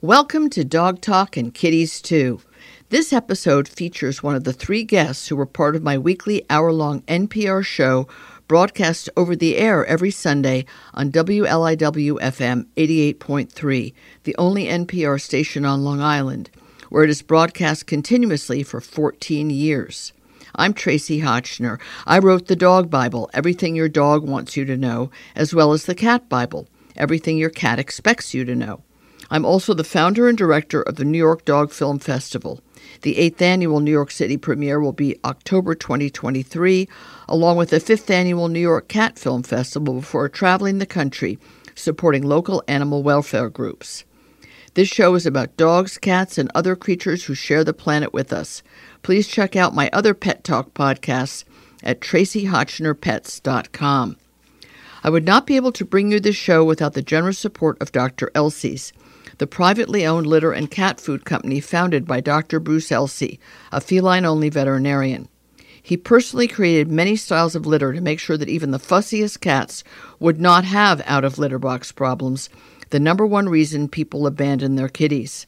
Welcome to Dog Talk and Kitties Too. This episode features one of the three guests who were part of my weekly hour long NPR show broadcast over the air every Sunday on WLIW FM 88.3, the only NPR station on Long Island, where it is broadcast continuously for 14 years. I'm Tracie Hotchner. I wrote the Dog Bible, Everything Your Dog Wants You to Know, as well as the Cat Bible, Everything Your Cat Expects You to Know. I'm also the founder and director of the New York Dog Film Festival. The eighth annual New York City premiere will be October 2023, along with the fifth annual New York Cat Film Festival before traveling the country, supporting local animal welfare groups. This show is about dogs, cats, and other creatures who share the planet with us. Please check out my other Pet Talk podcasts at traciehotchnerpets.com. I would not be able to bring you this show without the generous support of Dr. Elsey's the privately owned litter and cat food company founded by Dr. Bruce Elsey, a feline only veterinarian. He personally created many styles of litter to make sure that even the fussiest cats would not have out of litter box problems, the number one reason people abandon their kitties.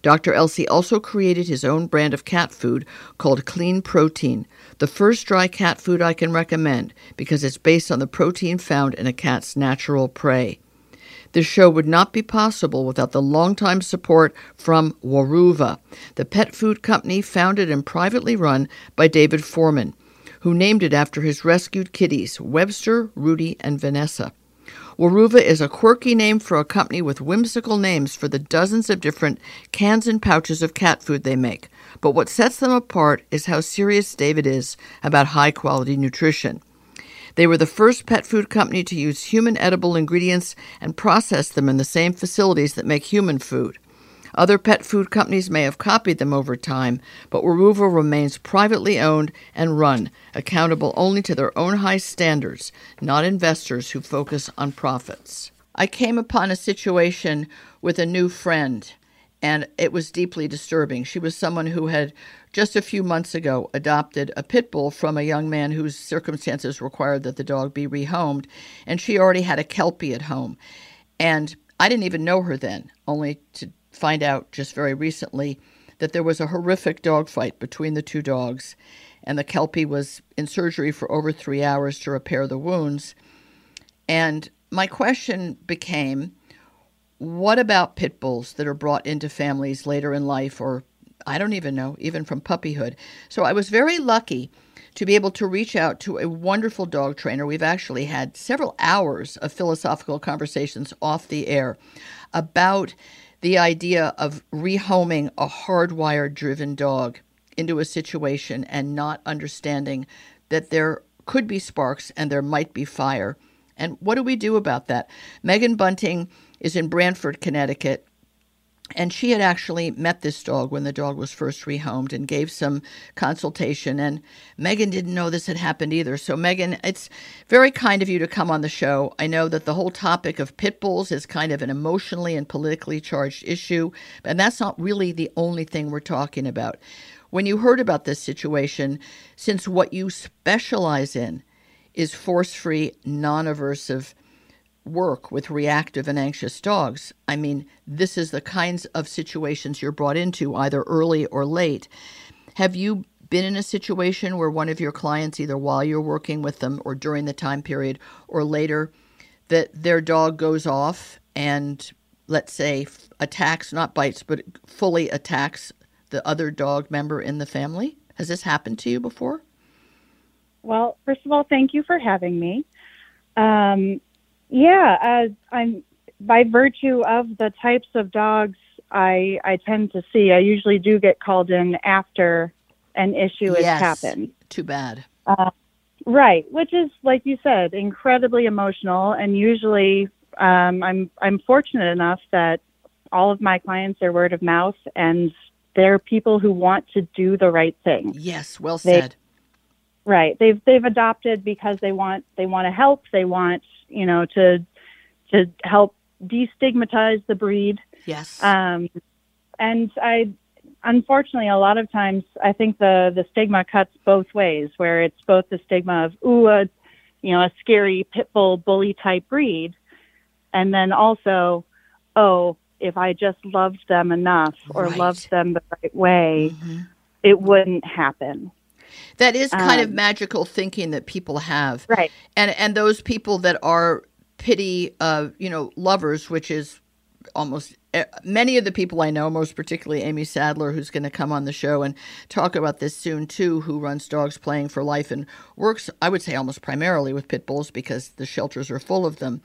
Dr. Elsey also created his own brand of cat food called Clean Protein, the first dry cat food I can recommend because it's based on the protein found in a cat's natural prey. This show would not be possible without the longtime support from Weruva, the pet food company founded and privately run by David Forman, who named it after his rescued kitties, Webster, Rudy, and Vanessa. Weruva is a quirky name for a company with whimsical names for the dozens of different cans and pouches of cat food they make. But what sets them apart is how serious David is about high quality nutrition. They were the first pet food company to use human edible ingredients and process them in the same facilities that make human food. Other pet food companies may have copied them over time, but Weruva remains privately owned and run, accountable only to their own high standards, not investors who focus on profits. I came upon a situation with a new friend, and it was deeply disturbing. She was someone who had just a few months ago adopted a pit bull from a young man whose circumstances required that the dog be rehomed, and she already had a Kelpie at home. And I didn't even know her then, only to find out just very recently that there was a horrific dog fight between the two dogs, and the Kelpie was in surgery for over three hours to repair the wounds. And my question became what about pit bulls that are brought into families later in life or I don't even know, even from puppyhood. So I was very lucky to be able to reach out to a wonderful dog trainer. We've actually had several hours of philosophical conversations off the air about the idea of rehoming a hardwired driven dog into a situation and not understanding that there could be sparks and there might be fire. And what do we do about that? Megan Bunting is in Branford, Connecticut. And she had actually met this dog when the dog was first rehomed and gave some consultation. And megan didn't know this had happened either. So megan it's very kind of you to come on the show. I know that the whole topic of pit bulls is kind of an emotionally and politically charged issue and that's not really the only thing we're talking about. When you heard about this situation since what you specialize in is force-free non-aversive work with reactive and anxious dogs. I mean, this is the kinds of situations you're brought into, either early or late. Have you been in a situation where one of your clients, either while you're working with them or during the time period or later, that their dog goes off and, let's say, attacks, not bites, but fully attacks the other dog member in the family? Has this happened to you before? Well, first of all, thank you for having me. Um, yeah, uh, I'm by virtue of the types of dogs I I tend to see. I usually do get called in after an issue yes. has happened. Too bad. Uh, right, which is like you said, incredibly emotional, and usually um, I'm I'm fortunate enough that all of my clients are word of mouth, and they're people who want to do the right thing. Yes, well said. Right, they've they've adopted because they want they want to help. They want you know, to to help destigmatize the breed. Yes. Um, and I, unfortunately, a lot of times I think the the stigma cuts both ways, where it's both the stigma of ooh, a, you know, a scary pit bull bully type breed, and then also, oh, if I just loved them enough or Right. loved them the right way, Mm-hmm. it wouldn't happen. That is kind of Um, magical thinking that people have. Right. and and those people that are pity uh you know lovers which is almost eh, many of the people i know most particularly Aimee Sadler who's going to come on the show and talk about this soon too who runs dogs playing for life and works i would say almost primarily with pit bulls because the shelters are full of them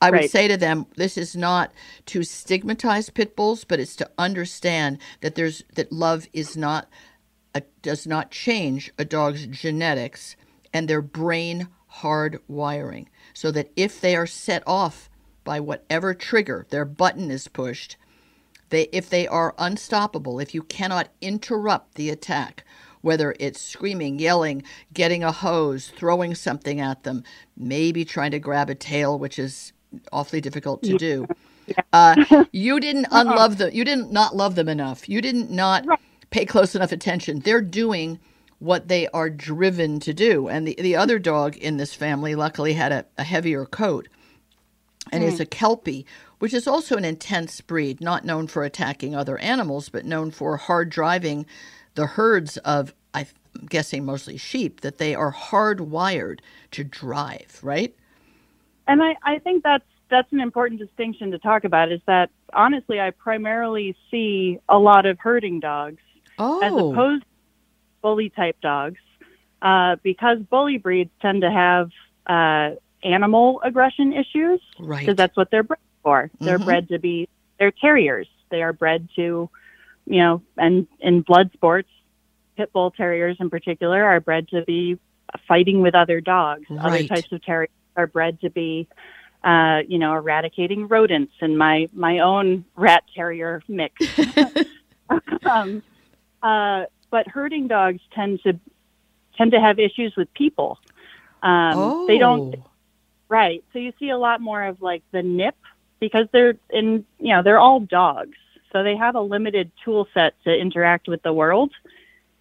I would say to them, this is not to stigmatize pit bulls, but it's to understand that there's that love is not does not change a dog's genetics and their brain hardwiring, so that if they are set off by whatever trigger their button is pushed, they if they are unstoppable, if you cannot interrupt the attack, whether it's screaming, yelling, getting a hose, throwing something at them, maybe trying to grab a tail, which is awfully difficult to do. Uh, you didn't unlove them. You didn't not love them enough. You didn't not pay close enough attention. They're doing what they are driven to do. And the, the other dog in this family luckily had a, a heavier coat and is hmm. a Kelpie, which is also an intense breed, not known for attacking other animals, but known for hard driving the herds of, I'm guessing mostly sheep, that they are hardwired to drive, right? And I, I think that's that's an important distinction to talk about is that honestly I primarily see a lot of herding dogs Oh, as opposed to bully type dogs, uh, because bully breeds tend to have uh, animal aggression issues right. because that's what they're bred for. They're Mhm. bred to be they're terriers. They are bred to, you know, and in blood sports, pit bull terriers in particular are bred to be fighting with other dogs. Other types of terriers are bred to be, uh, you know, eradicating rodents. And my my own rat terrier mix. um, uh, but herding dogs tend to tend to have issues with people. Um, oh, They don't Right. So you see a lot more of like the nip because they're in, you know, they're all dogs. So they have a limited tool set to interact with the world.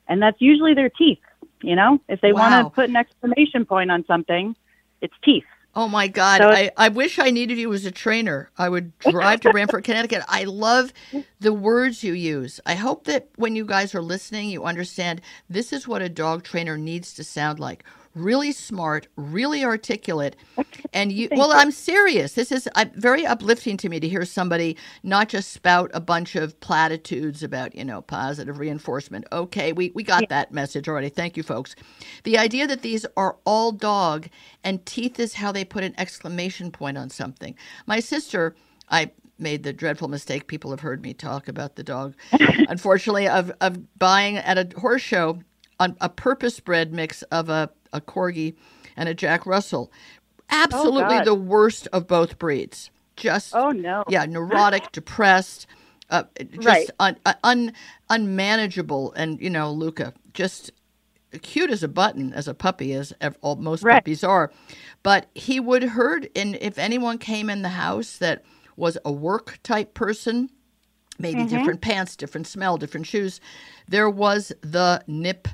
And that's usually their teeth. You know, if they Wow. want to put an exclamation point on something, it's teeth. Oh my God! So I, I wish I needed you as a trainer. I would drive to Branford, Connecticut. I love the words you use. I hope that when you guys are listening, you understand this is what a dog trainer needs to sound like. Really smart, really articulate, and you. Well, I'm serious. This is uh, very uplifting to me to hear somebody not just spout a bunch of platitudes about you know positive reinforcement. Okay, we we got that message already. Thank you, folks. The idea that these are all dog and teeth is how they put an exclamation point on something. My sister, I made the dreadful mistake. People have heard me talk about the dog, unfortunately, of of buying at a horse show on a purpose bred mix of a, a corgi and a Jack Russell. Absolutely God. the worst of both breeds. Just Oh no. yeah, neurotic, depressed, uh, just Right. un, uh, un, unmanageable. And, you know, Luca, just cute as a button as a puppy, as all, most Right. puppies are. But he would herd, and if anyone came in the house that was a work type person, maybe Mm-hmm. different pants, different smell, different shoes, there was the nip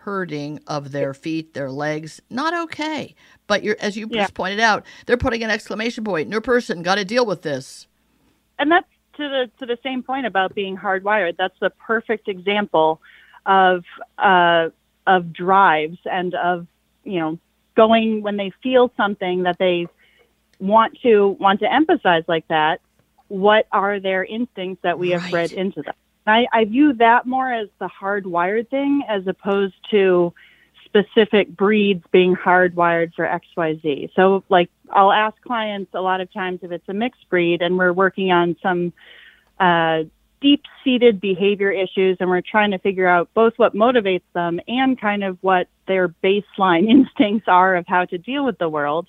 herding of their feet, their legs. Not okay. But you're, as you Yeah. just pointed out, they're putting an exclamation point. New person, got to deal with this. and that's to the to the same point about being hardwired. That's the perfect example of uh, of drives and of you know going when they feel something that they want to want to emphasize like that. What are their instincts that we have Right. bred into them? I, I view that more as the hardwired thing as opposed to specific breeds being hardwired for XYZ. So, like, I'll ask clients a lot of times if it's a mixed breed and we're working on some uh, deep seated behavior issues and we're trying to figure out both what motivates them and kind of what their baseline instincts are of how to deal with the world.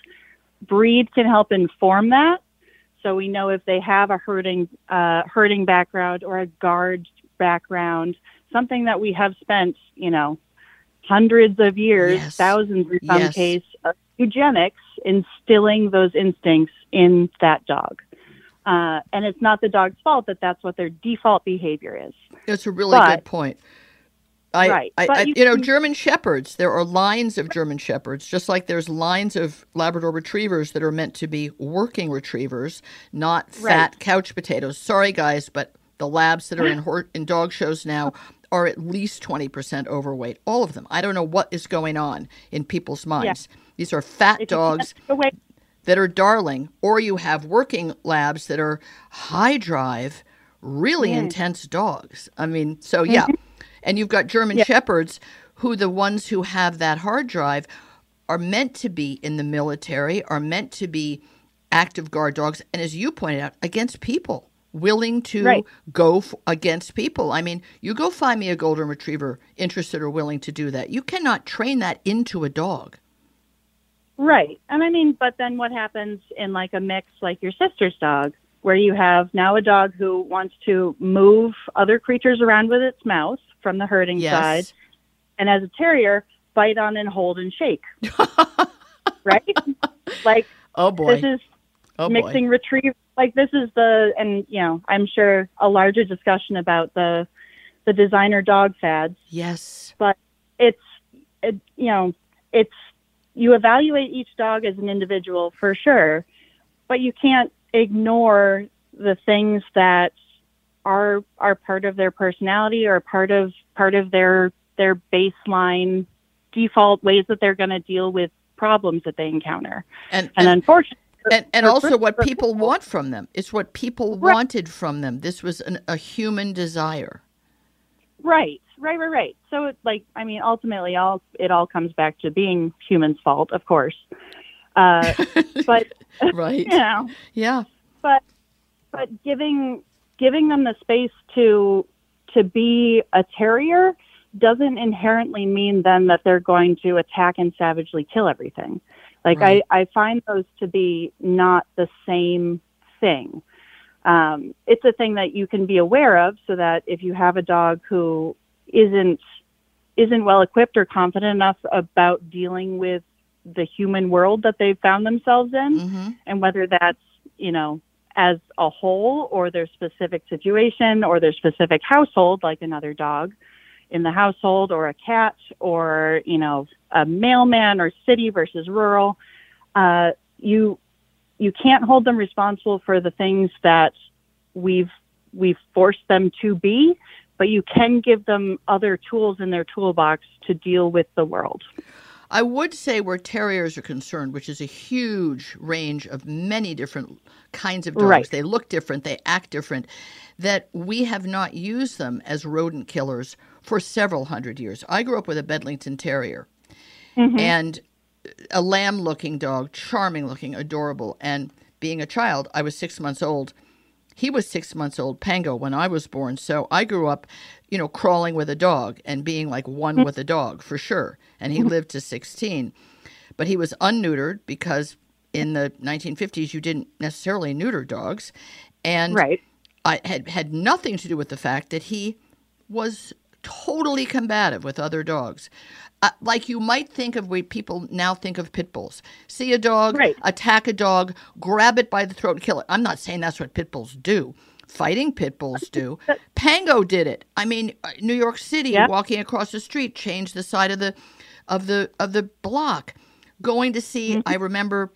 Breed can help inform that. So we know if they have a herding uh, herding background or a guard background, something that we have spent, you know, hundreds of years, Yes. thousands in some Yes. case, of eugenics instilling those instincts in that dog. Uh, and it's not the dog's fault that that's what their default behavior is. That's a really But- good point. I, right. I, I, you you know, can- German Shepherds, there are lines of German Shepherds, just like there's lines of Labrador Retrievers that are meant to be working retrievers, not fat Right. couch potatoes. Sorry, guys, but the labs that are in, hor- in dog shows now are at least 20% overweight. All of them. I don't know what is going on in people's minds. These are fat if dogs that are darling, or you have working labs that are high drive, really mm. intense dogs. I mean, so mm-hmm. yeah. And you've got German Shepherds who the ones who have that hard drive are meant to be in the military, are meant to be active guard dogs, and as you pointed out, against people. Willing to Right. go f- against people. I mean, you go find me a golden retriever interested or willing to do that. You cannot train that into a dog. Right. And I mean, but then what happens in like a mix like your sister's dog, where you have now a dog who wants to move other creatures around with its mouth from the herding Yes. side, and as a terrier, bite on and hold and shake. right? Like Oh boy. this is oh boy. mixing retrieve like this is the and you know, I'm sure a larger discussion about the the designer dog fads Yes. But it's it, you know it's you evaluate each dog as an individual for sure but you can't ignore the things that are are part of their personality or part of part of their their baseline default ways that they're going to deal with problems that they encounter And and, and, unfortunately and, and for- also what for people want from them. It's what people Right. wanted from them. This was an, a human desire. Right, right, right, right. So, it, like, I mean, ultimately, all it all comes back to being humans' fault, of course. Uh, but right. you know, Yeah. but but giving giving them the space to to be a terrier doesn't inherently mean then that they're going to attack and savagely kill everything. Like Right. I, I find those to be not the same thing. Um, it's a thing that you can be aware of so that if you have a dog who isn't isn't well equipped or confident enough about dealing with the human world that they've found themselves in, hmm and whether that's you know as a whole or their specific situation or their specific household like another dog in the household or a cat or you know a mailman or city versus rural uh, you you can't hold them responsible for the things that we've we've forced them to be but you can give them other tools in their toolbox to deal with the world I would say where terriers are concerned, which is a huge range of many different kinds of dogs, Right. they look different, they act different, that we have not used them as rodent killers for several hundred years. I grew up with a Bedlington Terrier mm-hmm. and a lamb looking dog, charming looking, adorable. And being a child, I was six months old. He was six months old, Pango, when I was born. So I grew up, you know, crawling with a dog and being like one mm-hmm. with a dog for sure. And he lived to 16. But he was unneutered because in the 1950s, you didn't necessarily neuter dogs. And right I had had nothing to do with the fact that he was totally combative with other dogs. Uh, like you might think of way people now think of pit bulls. See a dog, Right. attack a dog, grab it by the throat, and kill it. I'm not saying that's what pit bulls do. Fighting pit bulls do. Pango did it. I mean, uh, New York City, Yeah. walking across the street, changed the side of the of the of the block. Going to see, mm-hmm. I remember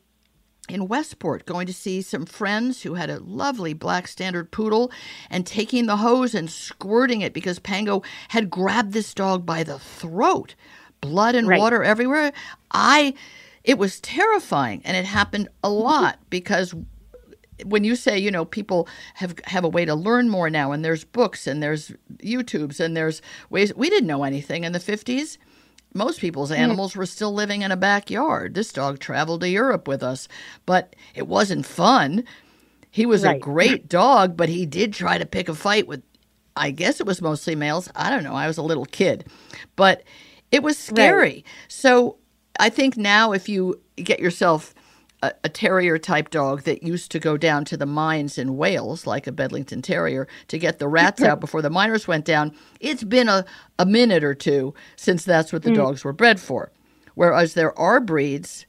in Westport going to see some friends who had a lovely black standard poodle and taking the hose and squirting it because Pango had grabbed this dog by the throat. Blood and Right. water everywhere. I it was terrifying and it happened a mm-hmm. lot because when you say you know people have have a way to learn more now and there's books and there's YouTubes and there's ways we didn't know anything in the 50s most people's animals were still living in a backyard. This dog traveled to Europe with us, but it wasn't fun. He was a great dog, but he did try to pick a fight with, I guess it was mostly males. I don't know. I was a little kid, but it was scary. So I think now if you get yourself a, a terrier type dog that used to go down to the mines in Wales, like a Bedlington Terrier, to get the rats out before the miners went down, it's been a, a minute or two since that's what the dogs were bred for. Whereas there are breeds,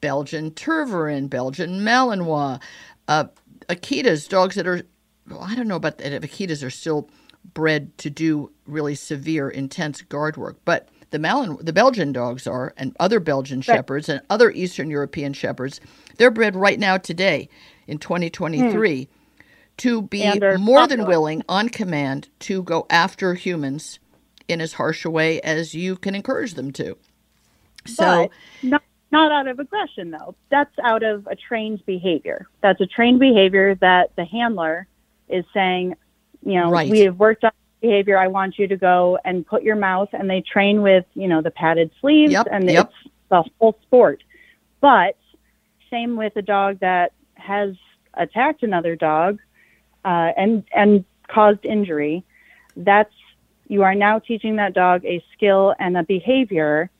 Belgian Tervuren, Belgian Malinois, uh, Akitas, dogs that are well, I don't know about that. Akitas are still bred to do really severe, intense guard work, but the Malin, the Belgian dogs are, and other Belgian right. shepherds and other Eastern European shepherds, they're bred right now today in 2023 hmm. to be more than willing on command to go after humans in as harsh a way as you can encourage them to. So, but not, not out of aggression, though. That's out of a trained behavior. That's a trained behavior that the handler is saying, you know, right. we have worked on behavior. I want you to go and put your mouth, and they train with, you know, the padded sleeves, yep, and yep. it's the whole sport. But same with a dog that has attacked another dog uh, and and caused injury. That's you are now teaching that dog a skill and a behavior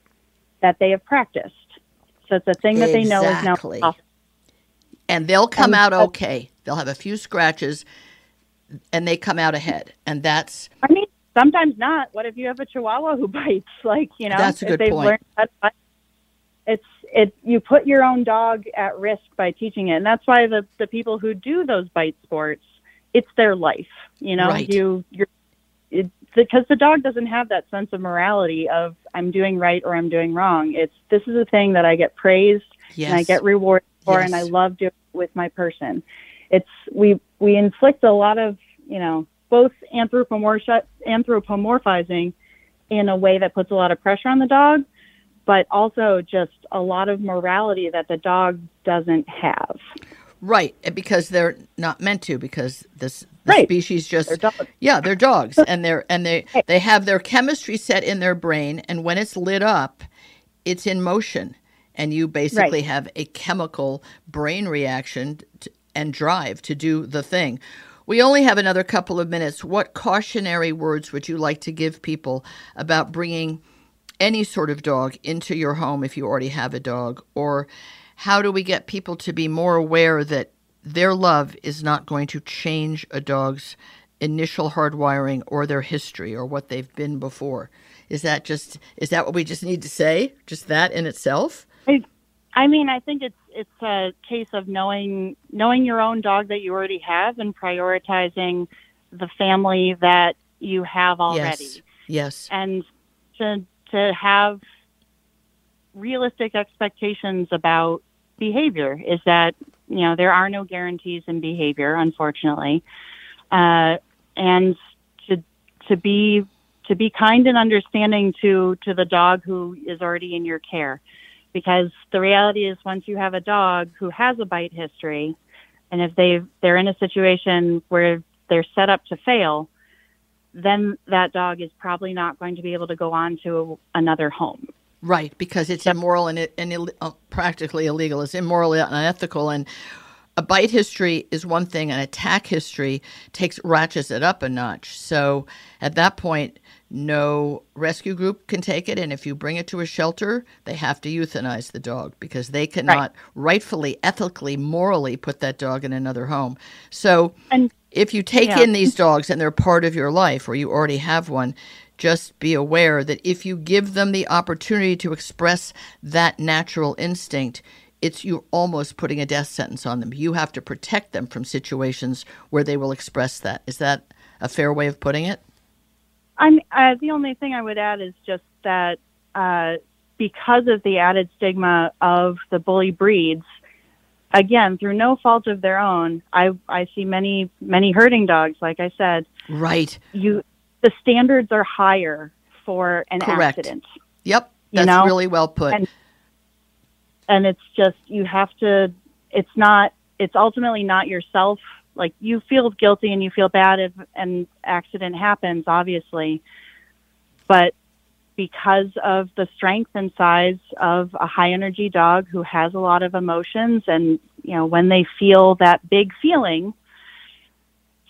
that they have practiced. So it's a thing that exactly. they know is now off. And they'll come um, out okay. They'll have a few scratches and they come out ahead. And that's I mean, sometimes not. What if you have a chihuahua who bites? Like, you know, that's a good they've point. Learned it's it you put your own dog at risk by teaching it. And that's why the the people who do those bite sports, it's their life. You know, right. you you're it, because the dog doesn't have that sense of morality of I'm doing right or I'm doing wrong. It's this is a thing that I get praised yes. and I get rewarded for, yes. and I love doing it with my person. It's we we inflict a lot of you know both anthropomorphizing in a way that puts a lot of pressure on the dog, but also just a lot of morality that the dog doesn't have. Right, because they're not meant to. Because this the right. species just they're yeah, they're dogs, and they're and they they have their chemistry set in their brain, and when it's lit up, it's in motion, and you basically right. have a chemical brain reaction to, and drive to do the thing. We only have another couple of minutes. What cautionary words would you like to give people about bringing any sort of dog into your home if you already have a dog, or how do we get people to be more aware that their love is not going to change a dog's initial hardwiring or their history or what they've been before? Is that just is that what we just need to say? Just that in itself? I, I mean, I think it's it's a case of knowing knowing your own dog that you already have and prioritizing the family that you have already. Yes. Yes. And to to have realistic expectations about behavior is that you know there are no guarantees in behavior unfortunately uh, and to to be to be kind and understanding to to the dog who is already in your care because the reality is once you have a dog who has a bite history and if they they're in a situation where they're set up to fail then that dog is probably not going to be able to go on to another home Right, because it's immoral and, it, and Ill, uh, practically illegal. It's immoral and unethical. And a bite history is one thing, an attack history takes ratchets it up a notch. So at that point, no rescue group can take it. And if you bring it to a shelter, they have to euthanize the dog because they cannot right. rightfully, ethically, morally put that dog in another home. So and, if you take yeah. in these dogs and they're part of your life or you already have one, just be aware that if you give them the opportunity to express that natural instinct, it's you almost putting a death sentence on them. You have to protect them from situations where they will express that. Is that a fair way of putting it? I'm uh, the only thing I would add is just that uh, because of the added stigma of the bully breeds, again through no fault of their own, I I see many many herding dogs. Like I said, right. You the standards are higher for an Correct. accident. Yep, you that's know? really well put. And, and it's just you have to. It's not. It's ultimately not yourself. Like you feel guilty and you feel bad if an accident happens, obviously, but because of the strength and size of a high energy dog who has a lot of emotions and you know when they feel that big feeling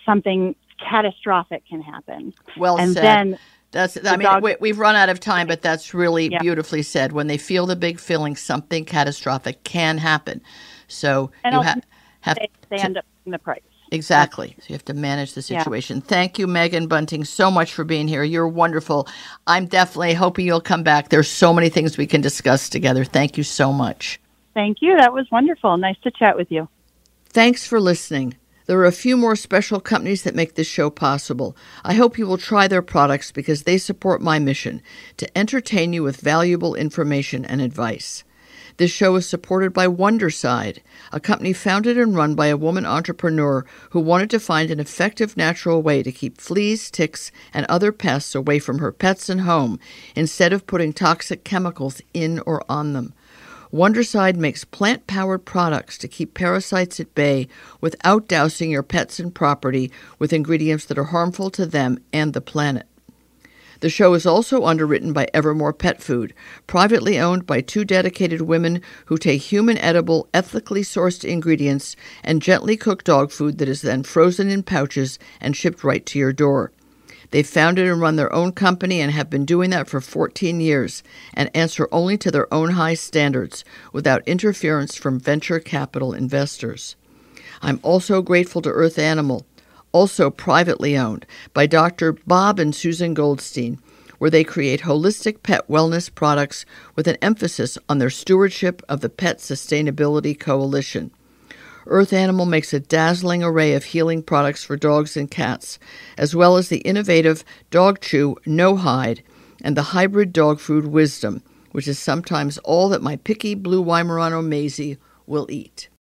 something catastrophic can happen. Well and said. then that's. the I mean, dog- we, we've run out of time, but that's really Yeah. beautifully said. When they feel the big feeling, something catastrophic can happen. So And you ha- have they, they to- end up paying the price. Exactly. So you have to manage the Yeah. situation. Thank you, Megan Bunting, so much for being here. You're wonderful. I'm definitely hoping you'll come back. There's so many things we can discuss together. Thank you so much. Thank you. That was wonderful. Nice to chat with you. Thanks for listening. There are a few more special companies that make this show possible. I hope you will try their products because they support my mission to entertain you with valuable information and advice. This show is supported by Wondercide, a company founded and run by a woman entrepreneur who wanted to find an effective natural way to keep fleas, ticks, and other pests away from her pets and home instead of putting toxic chemicals in or on them. Wondercide makes plant powered products to keep parasites at bay without dousing your pets and property with ingredients that are harmful to them and the planet. The show is also underwritten by Evermore Pet Food, privately owned by two dedicated women who take human edible, ethically sourced ingredients and gently cook dog food that is then frozen in pouches and shipped right to your door. They founded and run their own company and have been doing that for 14 years and answer only to their own high standards without interference from venture capital investors. I'm also grateful to Earth Animal, also privately owned by Dr. Bob and Susan Goldstein, where they create holistic pet wellness products with an emphasis on their stewardship of the Pet Sustainability Coalition. Earth Animal makes a dazzling array of healing products for dogs and cats, as well as the innovative Dog Chew No Hide and the hybrid dog food Wisdom, which is sometimes all that my picky blue Weimaraner Maisie will eat.